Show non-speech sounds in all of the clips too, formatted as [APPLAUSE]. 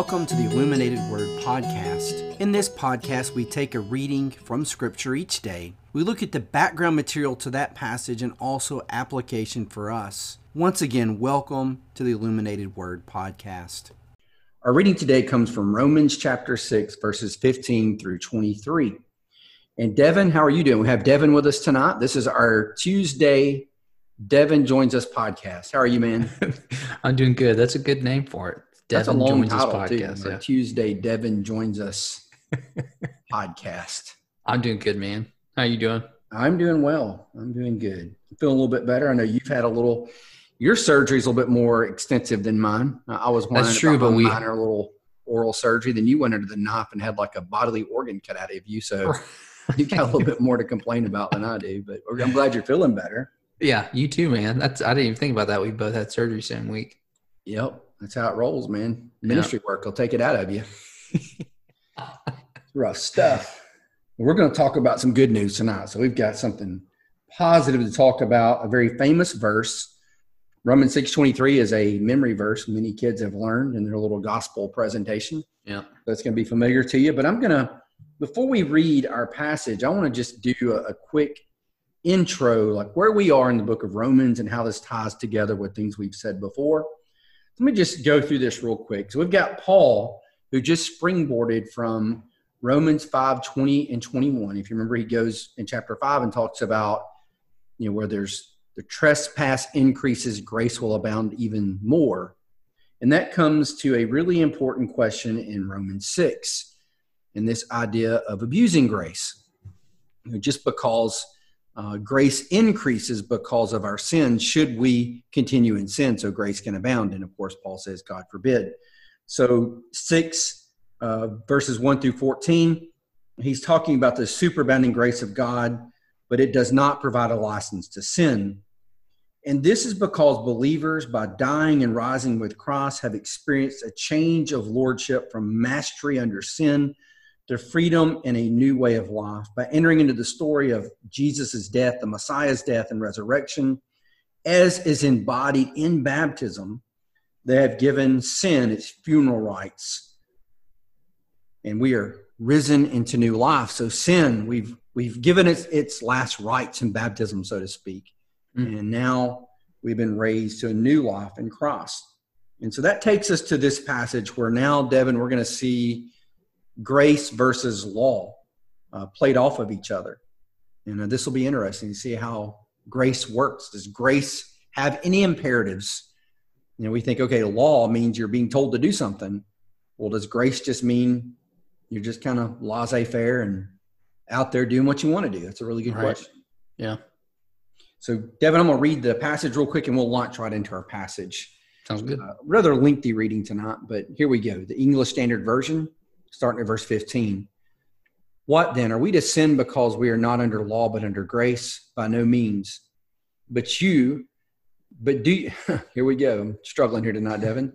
Welcome to the Illuminated Word Podcast. In this podcast, we take a reading from Scripture each day. We look at the background material to that passage and also application for us. Once again, welcome to the Illuminated Word Podcast. Our reading today comes from Romans chapter 6, verses 15 through 23. And Devin, how are you doing? We have Devin with us tonight. This is our Tuesday Devin Joins Us podcast. How are you, man? [LAUGHS] I'm doing good. That's a good name for it. Devin That's a long joins title, us podcast. Too, yeah. Tuesday Devin Joins Us [LAUGHS] podcast. I'm doing good, man. How you doing? I'm doing well. I'm doing good. I'm feeling a little bit better. I know you've had a little. Your surgery is a little bit more extensive than mine. I was That's true, but we minor little oral surgery. Then you went under the knife and had like a bodily organ cut out of you. So you got a little bit [LAUGHS] more to complain about than I do. But I'm glad you're feeling better. Yeah, you too, man. That's I didn't even think about that. We both had surgery same week. Yep, that's how it rolls, man. Ministry yep. work will take it out of you. [LAUGHS] rough stuff. We're going to talk about some good news tonight. So we've got something positive to talk about. A very famous verse. Romans six twenty three is a memory verse many kids have learned in their little gospel presentation. Yeah, that's going to be familiar to you. But I'm going to before we read our passage, I want to just do a, a quick intro, like where we are in the book of Romans and how this ties together with things we've said before. Let me just go through this real quick. So we've got Paul who just springboarded from Romans 5 20 and 21. If you remember, he goes in chapter 5 and talks about, you know, where there's the trespass increases, grace will abound even more. And that comes to a really important question in Romans 6 and this idea of abusing grace. You know, just because uh, grace increases because of our sins should we continue in sin so grace can abound. And of course paul says god forbid. So 6 uh, verses 1 through 14 he's talking about the superabounding grace of god but it does not provide a license to sin. And this is because believers by dying and rising with christ have experienced a change of lordship from mastery under sin to freedom and a new way of life by entering into the story of Jesus' death, the Messiah's death and resurrection, as is embodied in baptism. They have given sin its funeral rites, and we are risen into new life. So sin, we've we've given it its last rites in baptism, so to speak, mm. and now we've been raised to a new life in Christ. And so that takes us to this passage where now, Devin, we're going to see grace versus law uh, played off of each other. And uh, this will be interesting to see how grace works. Does grace have any imperatives? You know, we think, okay, law means you're being told to do something. Well, does grace just mean you're just kind of laissez faire and out there doing what you want to do? That's a really good right. question. Yeah. So, Devin, I'm going to read the passage real quick and we'll launch right into our passage. Sounds good. Uh, rather lengthy reading tonight, but here we go. The English Standard Version starting at verse 15. What then? Are we to sin because we are not under law but under grace? By no means. But you, but do you, [LAUGHS] here we go. I'm struggling here tonight, Devin.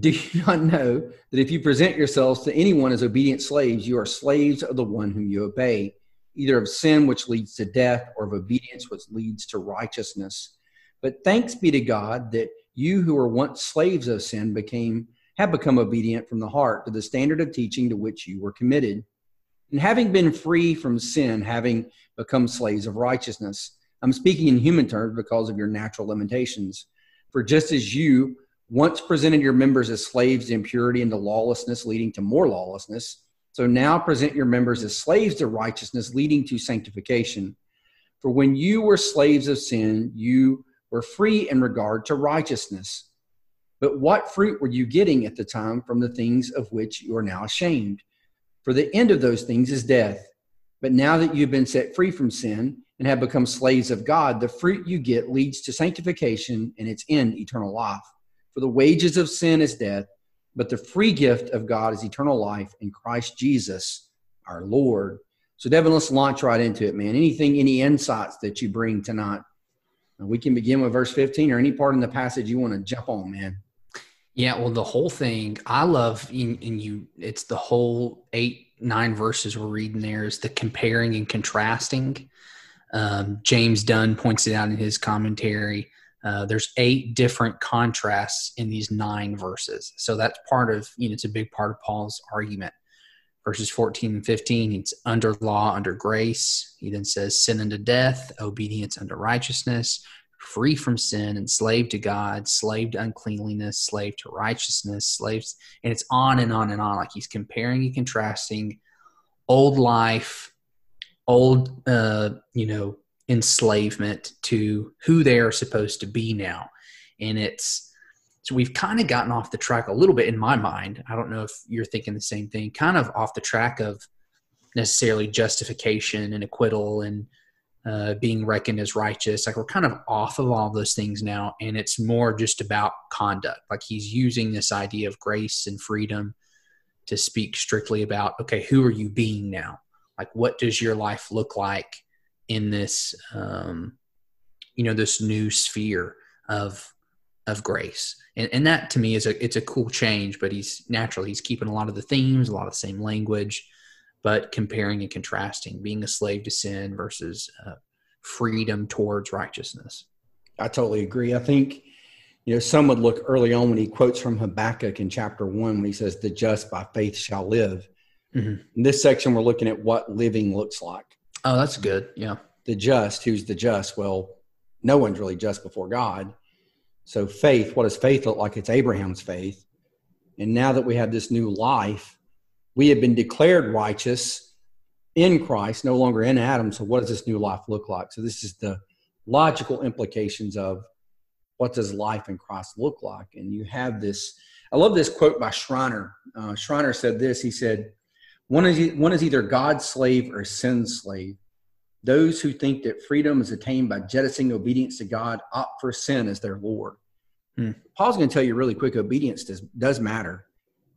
Do you not know that if you present yourselves to anyone as obedient slaves, you are slaves of the one whom you obey, either of sin which leads to death or of obedience which leads to righteousness? But thanks be to God that you who were once slaves of sin became have become obedient from the heart to the standard of teaching to which you were committed. And having been free from sin, having become slaves of righteousness. I'm speaking in human terms because of your natural limitations. For just as you once presented your members as slaves to impurity and to lawlessness, leading to more lawlessness, so now present your members as slaves to righteousness, leading to sanctification. For when you were slaves of sin, you were free in regard to righteousness. But what fruit were you getting at the time from the things of which you are now ashamed? For the end of those things is death. But now that you've been set free from sin and have become slaves of God, the fruit you get leads to sanctification and its end, eternal life. For the wages of sin is death, but the free gift of God is eternal life in Christ Jesus, our Lord. So, Devin, let's launch right into it, man. Anything, any insights that you bring tonight? We can begin with verse 15 or any part in the passage you want to jump on, man. Yeah, well, the whole thing I love, and you, it's the whole eight, nine verses we're reading there is the comparing and contrasting. Um, James Dunn points it out in his commentary. Uh, there's eight different contrasts in these nine verses. So that's part of, you know, it's a big part of Paul's argument. Verses 14 and 15, it's under law, under grace. He then says, sin unto death, obedience unto righteousness, free from sin, enslaved to God, slave to uncleanliness, slave to righteousness, slaves. And it's on and on and on. Like he's comparing and contrasting old life, old, uh, you know, enslavement to who they are supposed to be now. And it's so we've kind of gotten off the track a little bit in my mind. I don't know if you're thinking the same thing, kind of off the track of necessarily justification and acquittal and uh, being reckoned as righteous. Like we're kind of off of all those things now, and it's more just about conduct. Like he's using this idea of grace and freedom to speak strictly about okay, who are you being now? Like what does your life look like in this um, you know this new sphere of of grace and, and that to me is a it's a cool change but he's naturally he's keeping a lot of the themes a lot of the same language but comparing and contrasting being a slave to sin versus uh, freedom towards righteousness i totally agree i think you know some would look early on when he quotes from habakkuk in chapter one when he says the just by faith shall live mm-hmm. in this section we're looking at what living looks like Oh, that's good. Yeah. The just, who's the just? Well, no one's really just before God. So faith, what does faith look like? It's Abraham's faith. And now that we have this new life, we have been declared righteous in Christ, no longer in Adam. So what does this new life look like? So this is the logical implications of what does life in Christ look like? And you have this. I love this quote by Schreiner. Uh, Schreiner said this. He said, one is, one is either God's slave or sin's slave. Those who think that freedom is attained by jettisoning obedience to God opt for sin as their Lord. Hmm. Paul's going to tell you really quick obedience does, does matter.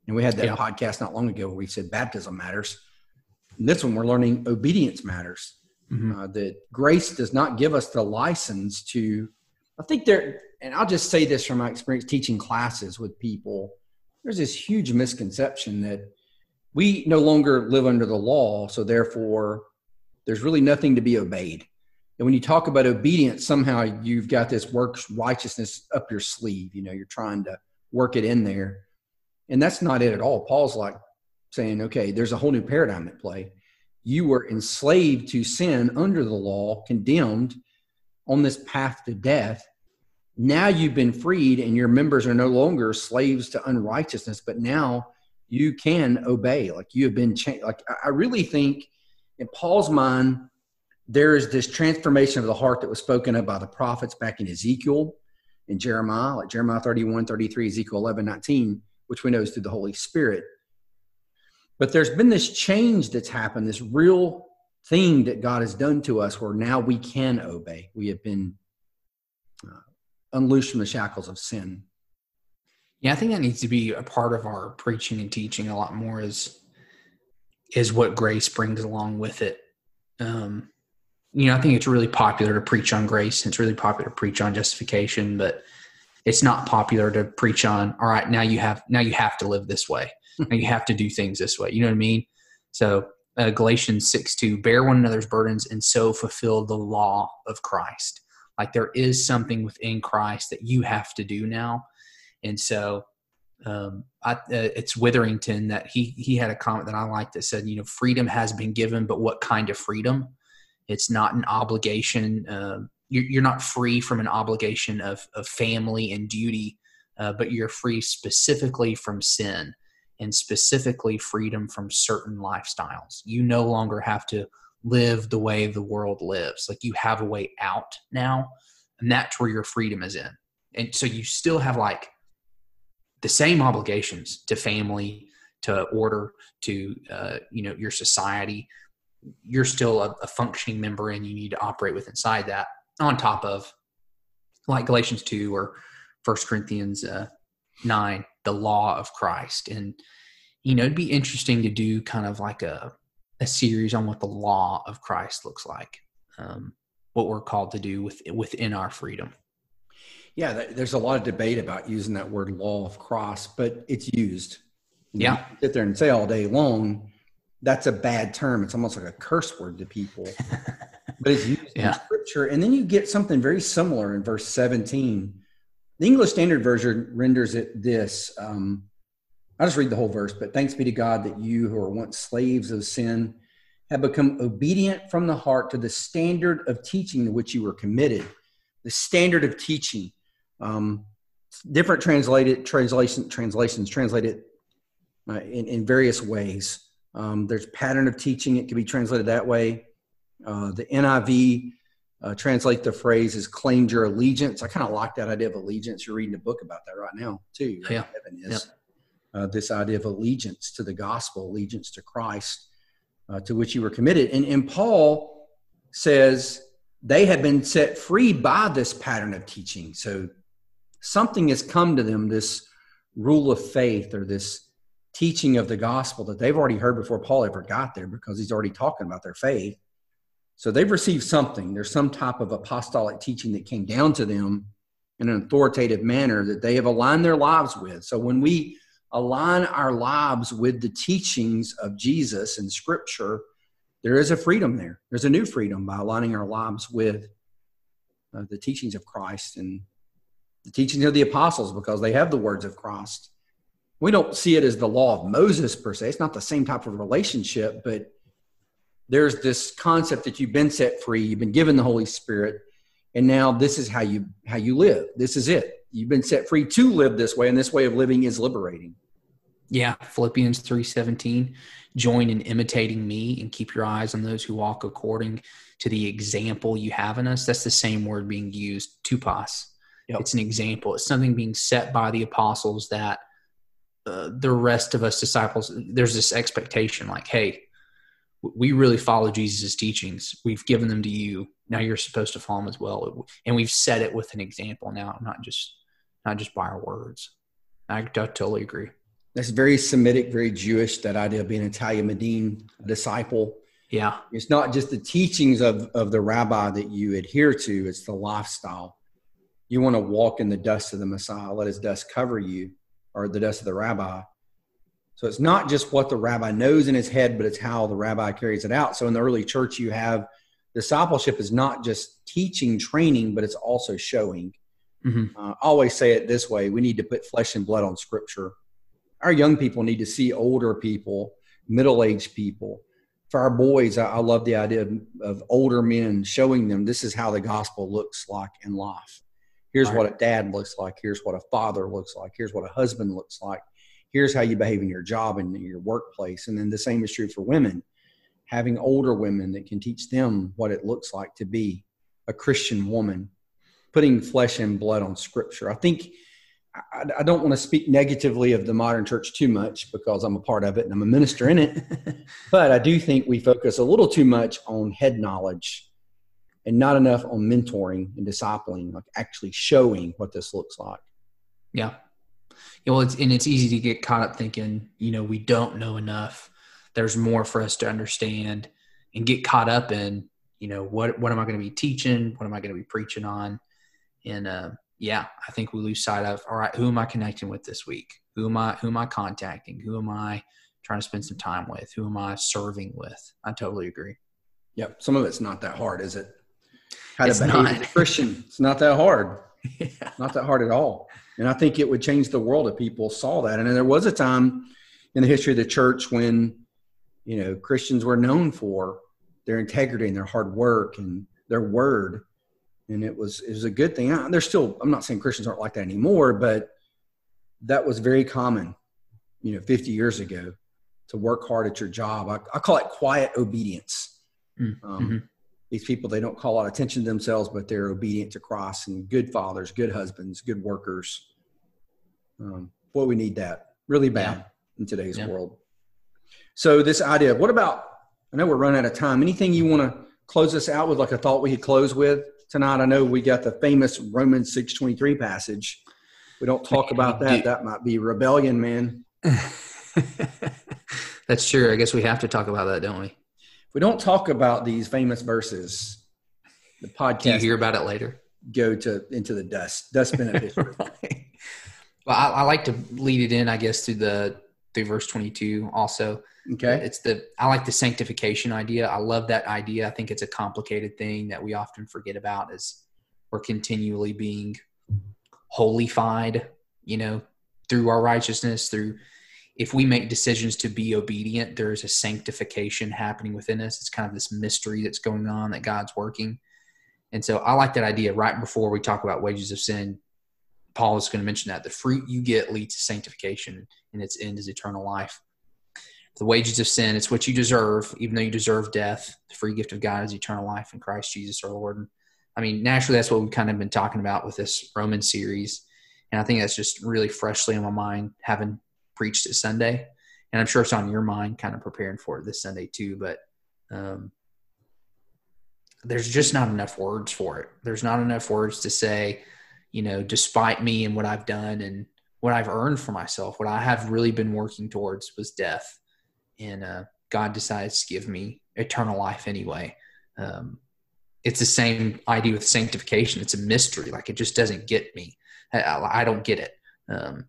And we had that yeah. podcast not long ago where we said baptism matters. And this one, we're learning obedience matters. Mm-hmm. Uh, that grace does not give us the license to, I think there, and I'll just say this from my experience teaching classes with people, there's this huge misconception that we no longer live under the law, so therefore there's really nothing to be obeyed. And when you talk about obedience, somehow you've got this works righteousness up your sleeve. You know, you're trying to work it in there. And that's not it at all. Paul's like saying, okay, there's a whole new paradigm at play. You were enslaved to sin under the law, condemned on this path to death. Now you've been freed, and your members are no longer slaves to unrighteousness, but now you can obey. Like you have been changed. Like I really think in Paul's mind, there is this transformation of the heart that was spoken of by the prophets back in Ezekiel and Jeremiah, like Jeremiah 31, 33, Ezekiel 11, 19, which we know is through the Holy Spirit. But there's been this change that's happened, this real thing that God has done to us where now we can obey. We have been uh, unloosed from the shackles of sin. Yeah, I think that needs to be a part of our preaching and teaching a lot more is is what grace brings along with it. Um, you know, I think it's really popular to preach on grace. and It's really popular to preach on justification, but it's not popular to preach on. All right, now you have now you have to live this way. now you have to do things this way. You know what I mean? So uh, Galatians six two, bear one another's burdens and so fulfill the law of Christ. Like there is something within Christ that you have to do now, and so um, I, uh, it's Witherington that he he had a comment that I liked that said, you know, freedom has been given, but what kind of freedom? It's not an obligation. Uh, you're, not free from an obligation of of family and duty, uh, but you're free specifically from sin and specifically freedom from certain lifestyles. You no longer have to live the way the world lives. Like you have a way out now, and that's where your freedom is in. And so you still have like the same obligations to family, to order, to uh, you know your society. You're still a, a functioning member, and you need to operate with inside that. On top of like Galatians two or First Corinthians uh, nine, the law of Christ, and you know it'd be interesting to do kind of like a a series on what the law of Christ looks like, um, what we're called to do with within our freedom. Yeah, there's a lot of debate about using that word law of Christ, but it's used. yeah. sit there and say all day long, that's a bad term. It's almost like a curse word to people. [LAUGHS] but it's used yeah. in scripture. And then you get something very similar in verse 17. The English Standard Version renders it this. Um, I'll just read the whole verse. But thanks be to God that you who are once slaves of sin have become obedient from the heart to the standard of teaching to which you were committed. The standard of teaching. Um, different translated translation translations translate it uh, in, in various ways. Um, there's pattern of teaching; it can be translated that way. Uh, the NIV uh, translate the phrase as claimed your allegiance. I kind of like that idea of allegiance. You're reading a book about that right now too. Yeah, Evan is. Yep. Uh, this idea of allegiance to the gospel, allegiance to Christ, uh, to which you were committed. And, and Paul says they have been set free by this pattern of teaching. So something has come to them, this rule of faith or this teaching of the gospel that they've already heard before Paul ever got there because he's already talking about their faith. So they've received something. There's some type of apostolic teaching that came down to them in an authoritative manner that they have aligned their lives with. So when we align our lives with the teachings of Jesus and Scripture, there is a freedom there. There's a new freedom by aligning our lives with uh, the teachings of Christ and the teachings of the apostles because they have the words of Christ. We don't see it as the law of Moses per se. It's not the same type of relationship, but there's this concept that you've been set free, you've been given the Holy Spirit, and now this is how you how you live. This is it. You've been set free to live this way, and this way of living is liberating. Yeah, Philippians 3:17, join in imitating me and keep your eyes on those who walk according to the example you have in us. That's the same word being used, tupos. Yep. It's an example. It's something being set by the apostles that uh, the rest of us disciples, there's this expectation like, hey, we really follow Jesus' teachings. We've given them to you. Now you're supposed to follow them as well. And we've set it with an example now, not just not just by our words. I, I totally agree. That's very Semitic, very Jewish, that idea of being an Talmidim disciple. Yeah. It's not just the teachings of, of the rabbi that you adhere to, it's the lifestyle you want to walk in the dust of the Messiah, let his dust cover you, or the dust of the rabbi. So it's not just what the rabbi knows in his head, but it's how the rabbi carries it out. So in the early church, you have discipleship is not just teaching, training, but it's also showing. Mm-hmm. Uh, I always say it this way we need to put flesh and blood on scripture. Our young people need to see older people, middle aged people. For our boys, I, I love the idea of, of older men showing them this is how the gospel looks like in life. Here's right. what a dad looks like. Here's what a father looks like. Here's what a husband looks like. Here's how you behave in your job and your workplace. And then the same is true for women. Having older women that can teach them what it looks like to be a Christian woman, putting flesh and blood on scripture. I think I, I don't want to speak negatively of the modern church too much because I'm a part of it and I'm a minister in it. [LAUGHS] but I do think we focus a little too much on head knowledge and not enough on mentoring and discipling, like actually showing what this looks like. Yeah. Yeah well, it's, and it's easy to get caught up thinking, you know, we don't know enough. There's more for us to understand and get caught up in, you know, what, what am I going to be teaching? What am I going to be preaching on? And, uh, yeah, I think we lose sight of, all right, who am I connecting with this week? Who am I, who am I contacting? Who am I trying to spend some time with? Who am I serving with? I totally agree. Yep. Some of it's not that hard, is it? how to it's behave not. as a Christian. It's not that hard. Yeah. [LAUGHS] Not that hard at all. And I think it would change the world if people saw that. And there was a time in the history of the church when, you know, Christians were known for their integrity and their hard work and their word. And it was it was a good thing. There's still I'm not saying Christians aren't like that anymore, but that was very common, you know, 50 years ago to work hard at your job. I, I call it quiet obedience. Mm-hmm. Um, these people they don't call a lot of attention to themselves but they're obedient to cross and good fathers good husbands good workers. Um, boy we need that. Really bad yeah. in today's yeah. world. So this idea what about i know we're running out of time. Anything you want to close us out with like a thought we could close with tonight? I know we got the famous romans 623 passage. We don't talk about [LAUGHS] that. That might be rebellion man. [LAUGHS] That's true. I guess we have to talk about that don't we we don't talk about these famous verses, the podcast. Do you hear about it later? Go to into the dust, dustbin of history. right. Well, I, I, like to lead it in, I guess, through the through verse 22 also. Okay. It's the I like the sanctification idea. I love that idea. I think it's a complicated thing that we often forget about as we're continually being holified, you know, through our righteousness, through if we make decisions to be obedient, there's a sanctification happening within us. It's kind of this mystery that's going on that God's working. And so I like that idea right before we talk about wages of sin. Paul is going to mention that the fruit you get leads to sanctification and its end is eternal life. The wages of sin, it's what you deserve, even though you deserve death. The free gift of God is eternal life in Christ Jesus our Lord. And I mean, naturally, that's what we've kind of been talking about with this Roman series. And I think that's just really freshly on my mind, having preached it Sunday. And I'm sure it's on your mind, kind of preparing for it this Sunday too. But um, there's just not enough words for it. There's not enough words to say, you know, despite me and what I've done and what I've earned for myself, what I have really been working towards was death. And uh, God decides to give me eternal life anyway. Um, it's the same idea with sanctification. It's a mystery. Like it just doesn't get me. I, I don't get it. Um,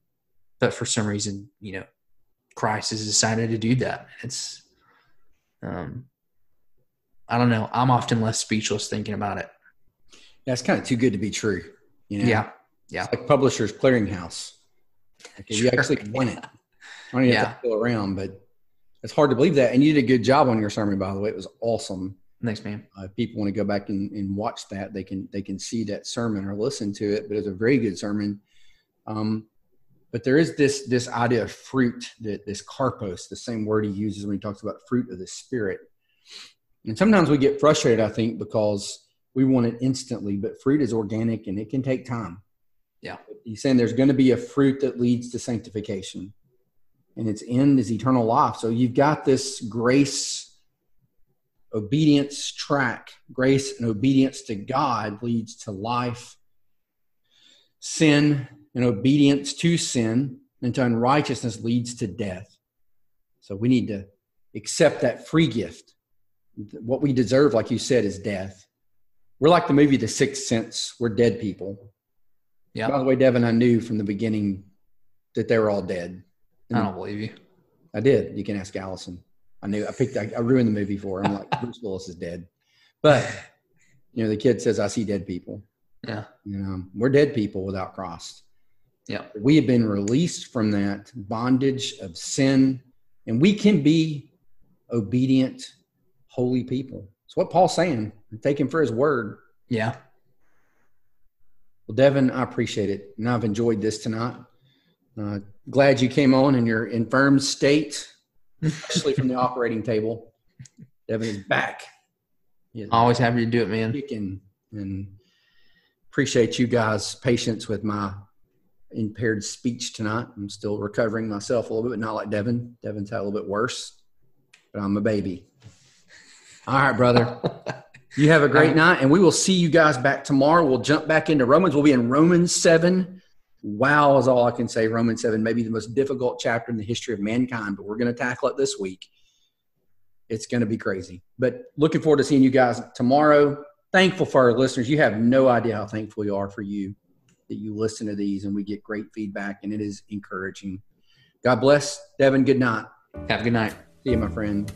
but for some reason, you know, Christ has decided to do that. It's, um, I don't know. I'm often less speechless thinking about it. Yeah, it's kind of too good to be true. You know? Yeah. Yeah. It's like Publishers Clearinghouse. Like sure. You actually win it. I don't even yeah. have to go around, but it's hard to believe that. And you did a good job on your sermon, by the way. It was awesome. Thanks, man. Uh, if people want to go back and, and watch that, they can they can see that sermon or listen to it. But it's a very good sermon. Um, but there is this this idea of fruit that this karpos, the same word he uses when he talks about fruit of the spirit. And sometimes we get frustrated, I think, because we want it instantly, but fruit is organic and it can take time. Yeah. He's saying there's going to be a fruit that leads to sanctification, and its end is eternal life. So you've got this grace obedience track, grace and obedience to God leads to life. Sin and obedience to sin and to unrighteousness leads to death. So we need to accept that free gift. What we deserve, like you said, is death. We're like the movie The Sixth Sense. We're dead people. Yeah. By the way, Devin, I knew from the beginning that they were all dead. I don't believe you. I did. You can ask Allison. I knew I picked. I, I ruined the movie for her. I'm like Bruce Willis is dead, but you know the kid says I see dead people. Yeah, you know we're dead people without Christ. Yeah, we have been released from that bondage of sin, and we can be obedient, holy people. It's what Paul's saying. Take him for his word. Yeah. Well, Devin, I appreciate it, and I've enjoyed this tonight. Uh, glad you came on in your infirm state especially from the [LAUGHS] operating table. Devin is back. Always happy to do it, man. And, and appreciate you guys' patience with my impaired speech tonight. I'm still recovering myself a little bit, but not like Devin. Devin's had a little bit worse, but I'm a baby. All right, brother. You have a great [LAUGHS] night, and we will see you guys back tomorrow. We'll jump back into Romans. We'll be in Romans 7 wow is all I can say. Romans 7, maybe the most difficult chapter in the history of mankind, but we're going to tackle it this week. It's going to be crazy. But looking forward to seeing you guys tomorrow. Thankful for our listeners. You have no idea how thankful we are for you that you listen to these and we get great feedback, and it is encouraging. God bless. Devin, good night. Have a good night. See you, my friend.